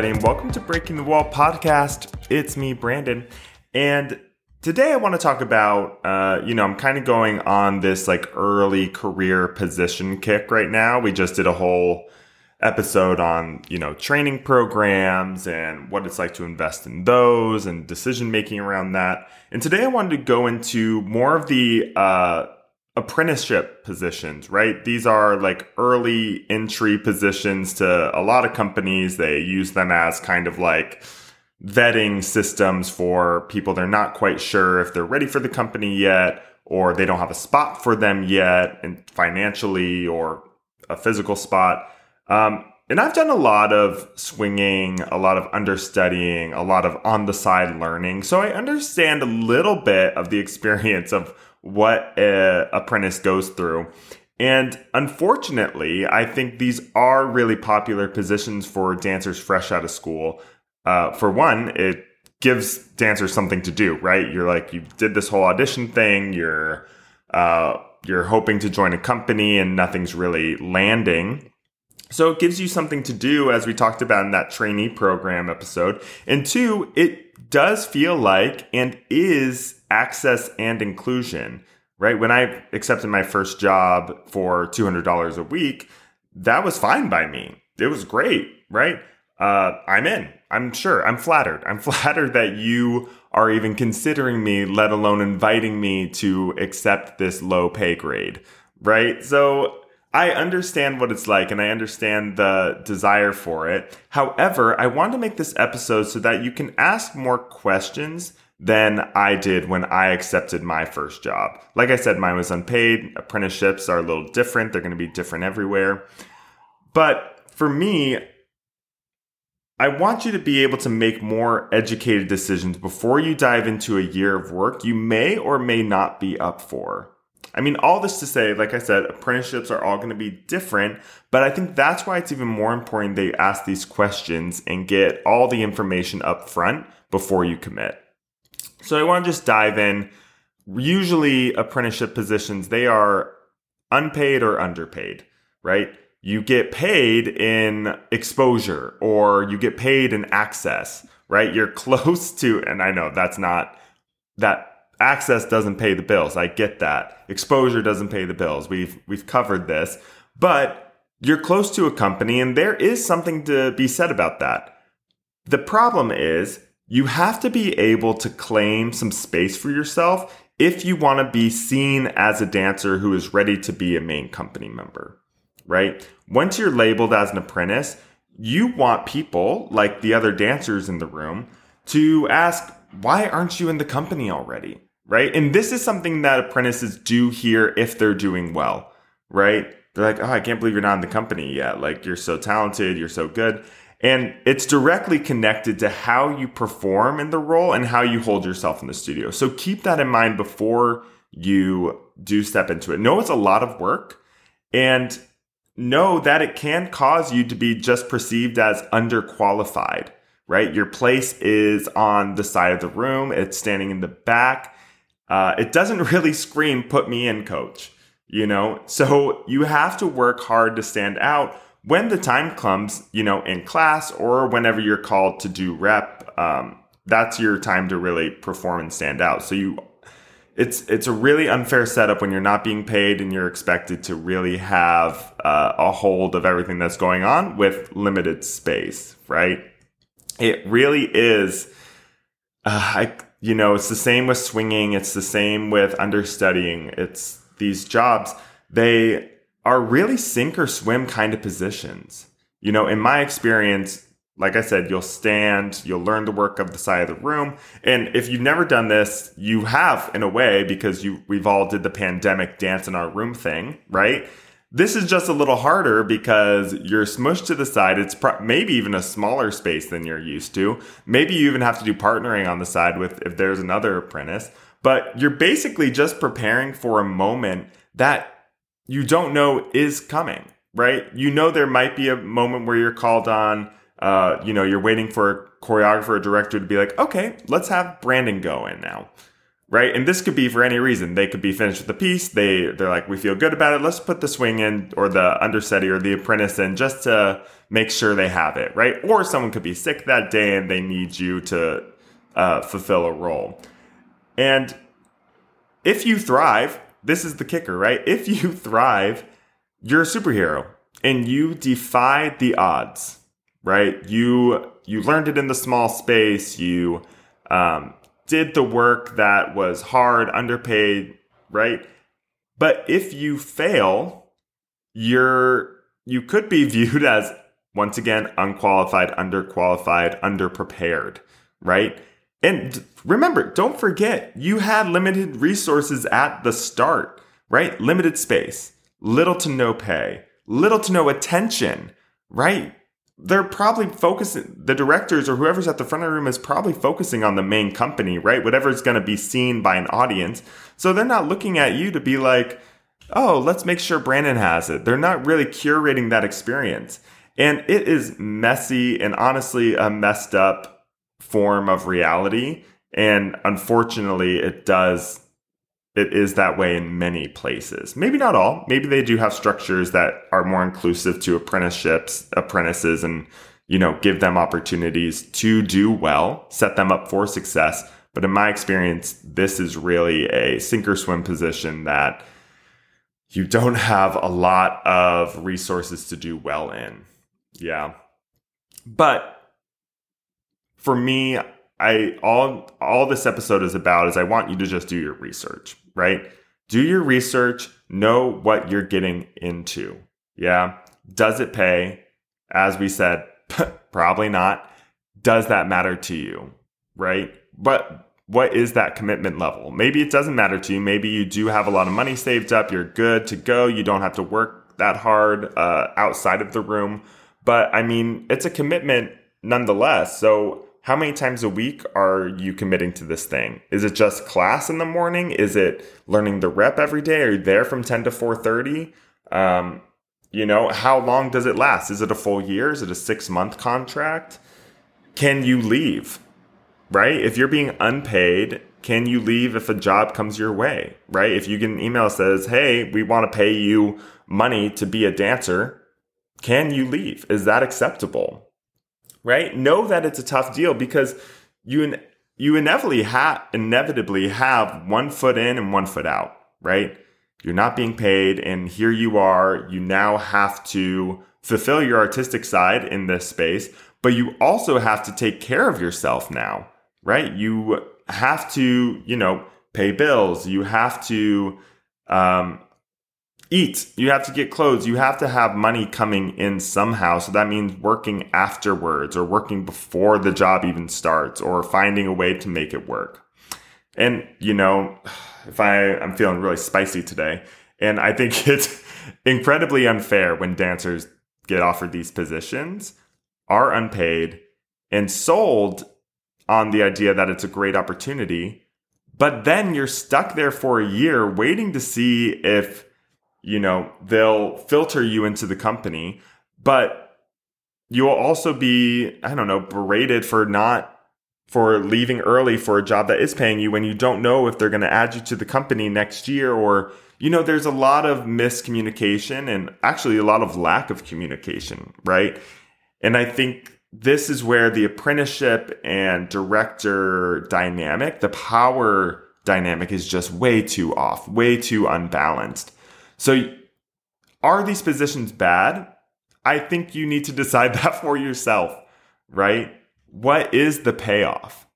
Everybody, and welcome to Breaking the Wall podcast. It's me, Brandon. And today I want to talk about, uh, you know, I'm kind of going on this like early career position kick right now. We just did a whole episode on, you know, training programs and what it's like to invest in those and decision making around that. And today I wanted to go into more of the, uh, apprenticeship positions, right? These are like early entry positions to a lot of companies. They use them as kind of like vetting systems for people they're not quite sure if they're ready for the company yet or they don't have a spot for them yet and financially or a physical spot. Um, and I've done a lot of swinging, a lot of understudying, a lot of on the side learning. So I understand a little bit of the experience of what a apprentice goes through. And unfortunately, I think these are really popular positions for dancers fresh out of school. Uh, for one, it gives dancers something to do, right? You're like, you did this whole audition thing, you're, uh, you're hoping to join a company and nothing's really landing. So it gives you something to do, as we talked about in that trainee program episode. And two, it does feel like and is access and inclusion, right? When I accepted my first job for $200 a week, that was fine by me. It was great, right? Uh, I'm in. I'm sure. I'm flattered. I'm flattered that you are even considering me, let alone inviting me to accept this low pay grade, right? So I understand what it's like and I understand the desire for it. However, I want to make this episode so that you can ask more questions than I did when I accepted my first job. Like I said, mine was unpaid. Apprenticeships are a little different, they're going to be different everywhere. But for me, I want you to be able to make more educated decisions before you dive into a year of work you may or may not be up for. I mean, all this to say, like I said, apprenticeships are all going to be different, but I think that's why it's even more important they ask these questions and get all the information up front before you commit. So I want to just dive in. Usually, apprenticeship positions, they are unpaid or underpaid, right? You get paid in exposure or you get paid in access, right? You're close to, and I know that's not, that access doesn't pay the bills. I get that. Exposure doesn't pay the bills. We've, we've covered this, but you're close to a company and there is something to be said about that. The problem is you have to be able to claim some space for yourself if you want to be seen as a dancer who is ready to be a main company member, right? Once you're labeled as an apprentice, you want people like the other dancers in the room to ask, why aren't you in the company already? Right. And this is something that apprentices do hear if they're doing well, right? They're like, oh, I can't believe you're not in the company yet. Like, you're so talented, you're so good. And it's directly connected to how you perform in the role and how you hold yourself in the studio. So keep that in mind before you do step into it. Know it's a lot of work and know that it can cause you to be just perceived as underqualified, right? Your place is on the side of the room, it's standing in the back. Uh, it doesn't really scream, put me in, coach, you know? So you have to work hard to stand out when the time comes, you know, in class or whenever you're called to do rep, um, that's your time to really perform and stand out. So you, it's it's a really unfair setup when you're not being paid and you're expected to really have uh, a hold of everything that's going on with limited space, right? It really is. Uh, I, you know, it's the same with swinging. It's the same with understudying. It's these jobs. They are really sink or swim kind of positions. You know, in my experience, like I said, you'll stand, you'll learn the work of the side of the room. And if you've never done this, you have in a way because you we've all did the pandemic dance in our room thing, right? This is just a little harder because you're smushed to the side. It's maybe even a smaller space than you're used to. Maybe you even have to do partnering on the side with if there's another apprentice. But you're basically just preparing for a moment that you don't know is coming, right? You know there might be a moment where you're called on, uh, you know, you're waiting for a choreographer or director to be like, okay, let's have Brandon go in now, right? And this could be for any reason. They could be finished with the piece. They they're like, we feel good about it. Let's put the swing in or the understudy or the apprentice in just to make sure they have it, right? Or someone could be sick that day and they need you to uh, fulfill a role. And if you thrive, this is the kicker, right? If you thrive, you're a superhero and you defy the odds, right? You you learned it in the small space. You um, did the work that was hard, underpaid, right? But if you fail, you're you could be viewed as once again unqualified, underqualified, underprepared, right? And remember, don't forget, you had limited resources at the start, right? Limited space, little to no pay, little to no attention, right? They're probably focusing the directors or whoever's at the front of the room is probably focusing on the main company right? Whatever's going to be seen by an audience. So they're not looking at you to be like oh let's make sure brandon has it. They're not really curating that experience. And it is messy and honestly a messed up form of reality. And unfortunately it does it is that way in many places. Maybe not all. Maybe they do have structures that are more inclusive to apprenticeships, apprentices, and you know, give them opportunities to do well, set them up for success. But in my experience, this is really a sink or swim position that you don't have a lot of resources to do well in. Yeah. But for me, I all all this episode is about is I want you to just do your research, right? Do your research, know what you're getting into. Yeah. Does it pay? As we said, probably not. Does that matter to you? Right? But what is that commitment level? Maybe it doesn't matter to you. Maybe you do have a lot of money saved up. You're good to go. You don't have to work that hard uh, outside of the room. But I mean, it's a commitment nonetheless. So how many times a week are you committing to this thing? Is it just class in the morning? Is it learning the rep every day? Are you there from 10 to 4:30? Um, you know, how long does it last? Is it a full year? Is it a 6-month contract? Can you leave? Right? If you're being unpaid, can you leave if a job comes your way? Right? If you get an email that says, "Hey, we want to pay you money to be a dancer," can you leave? Is that acceptable? Right? Know that it's a tough deal because you you inevitably have inevitably have one foot in and one foot out, right? You're not being paid, and here you are. You now have to fulfill your artistic side in this space, but you also have to take care of yourself now, right? You have to, you know, pay bills. You have to um, eat. You have to get clothes. You have to have money coming in somehow. So that means working afterwards or working before the job even starts or finding a way to make it work. And, you know, if I, I'm feeling really spicy today, and I think it's incredibly unfair when dancers get offered these positions, are unpaid, and sold on the idea that it's a great opportunity. But then you're stuck there for a year waiting to see if you know, they'll filter you into the company, but you will also be, I don't know, berated for not for leaving early for a job that is paying you when you don't know if they're going to add you to the company next year or you know there's a lot of miscommunication and actually a lot of lack of communication right? And i think this is where the apprenticeship and director dynamic the power dynamic is just way too off way too unbalanced so, are these positions bad? I think you need to decide that for yourself, right? What is the payoff?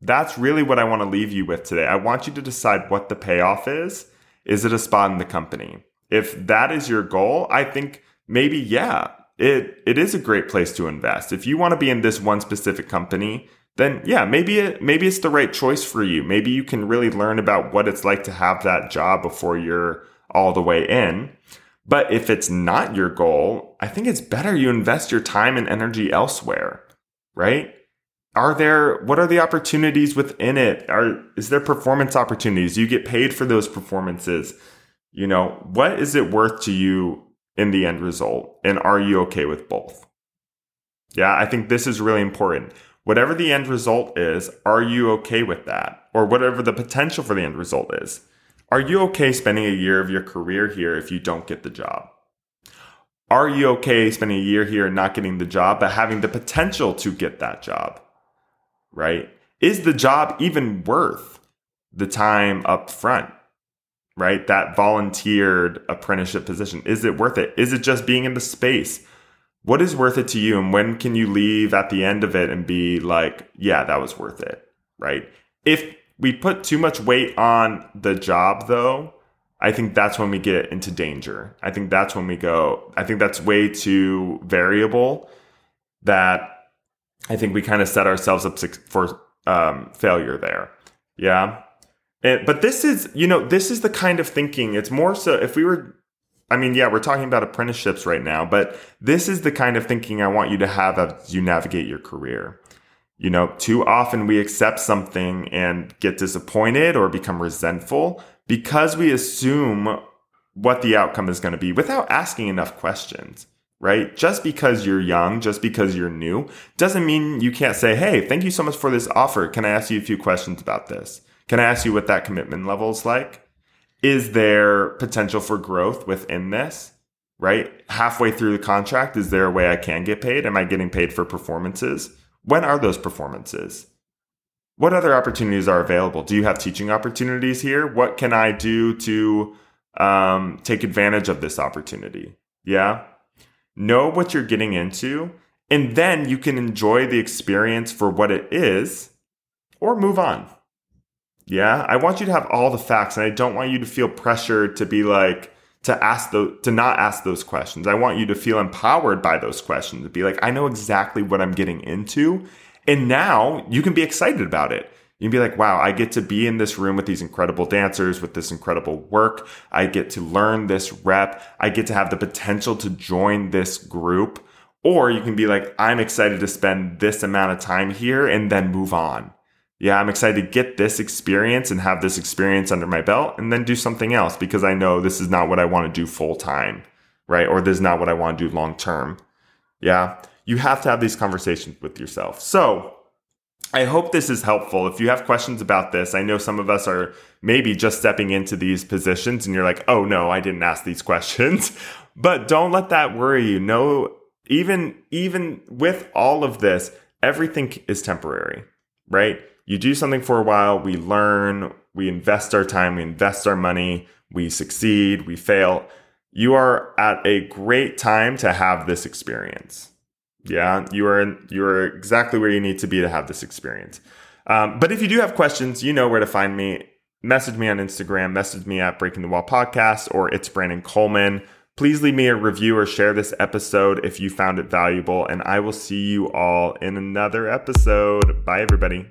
That's really what I want to leave you with today. I want you to decide what the payoff is. Is it a spot in the company? If that is your goal, I think maybe, yeah, it, it is a great place to invest. If you want to be in this one specific company, then yeah, maybe it, maybe it's the right choice for you. Maybe you can really learn about what it's like to have that job before you're all the way in. But if it's not your goal, I think it's better you invest your time and energy elsewhere, right? Are there what are the opportunities within it? Are is there performance opportunities? You get paid for those performances. You know, what is it worth to you in the end result? And are you okay with both? Yeah, I think this is really important. whatever the end result is, are you okay with that? Or whatever the potential for the end result is. Are you okay spending a year of your career here if you don't get the job? Are you okay spending a year here and not getting the job, but having the potential to get that job? Right? Is the job even worth the time up front? Right? That volunteered apprenticeship position. Is it worth it? Is it just being in the space? What is worth it to you? And when can you leave at the end of it and be like, yeah, that was worth it? Right? If we put too much weight on the job though, I think that's when we get into danger. I think that's when we go, I think that's way too variable that I think we kind of set ourselves up for um, failure there. Yeah. But this is, you know, this is the kind of thinking. It's more so if we were, I mean, yeah, we're talking about apprenticeships right now, but this is the kind of thinking I want you to have as you navigate your career. You know, too often we accept something and get disappointed or become resentful because we assume what the outcome is going to be without asking enough questions, right? Just because you're young, just because you're new, doesn't mean you can't say, Hey, thank you so much for this offer. Can I ask you a few questions about this? Can I ask you what that commitment level is like? Is there potential for growth within this? Right? Halfway through the contract, is there a way I can get paid? Am I getting paid for performances? When are those performances? What other opportunities are available? Do you have teaching opportunities here? What can I do to um, take advantage of this opportunity? Yeah. Know what you're getting into, and then you can enjoy the experience for what it is or move on. Yeah. I want you to have all the facts, and I don't want you to feel pressured to be like, to ask the to not ask those questions. I want you to feel empowered by those questions to be like, I know exactly what I'm getting into. And now you can be excited about it. You can be like, wow, I get to be in this room with these incredible dancers, with this incredible work. I get to learn this rep. I get to have the potential to join this group. Or you can be like, I'm excited to spend this amount of time here and then move on yeah, I'm excited to get this experience and have this experience under my belt and then do something else because I know this is not what I want to do full time, right? Or this is not what I want to do long term. Yeah. You have to have these conversations with yourself. So I hope this is helpful. If you have questions about this, I know some of us are maybe just stepping into these positions and you're like, oh no, I didn't ask these questions. but don't let that worry you. No, even, even with all of this, everything is temporary, right? You do something for a while, we learn, we invest our time, we invest our money, we succeed, we fail. You are at a great time to have this experience. Yeah, you are you are exactly where you need to be to have this experience. Um, but if you do have questions, you know where to find me. Message me on Instagram, message me at Breaking the Wall Podcast, or it's Brandon Coleman. Please leave me a review or share this episode if you found it valuable, and I will see you all in another episode. Bye, everybody.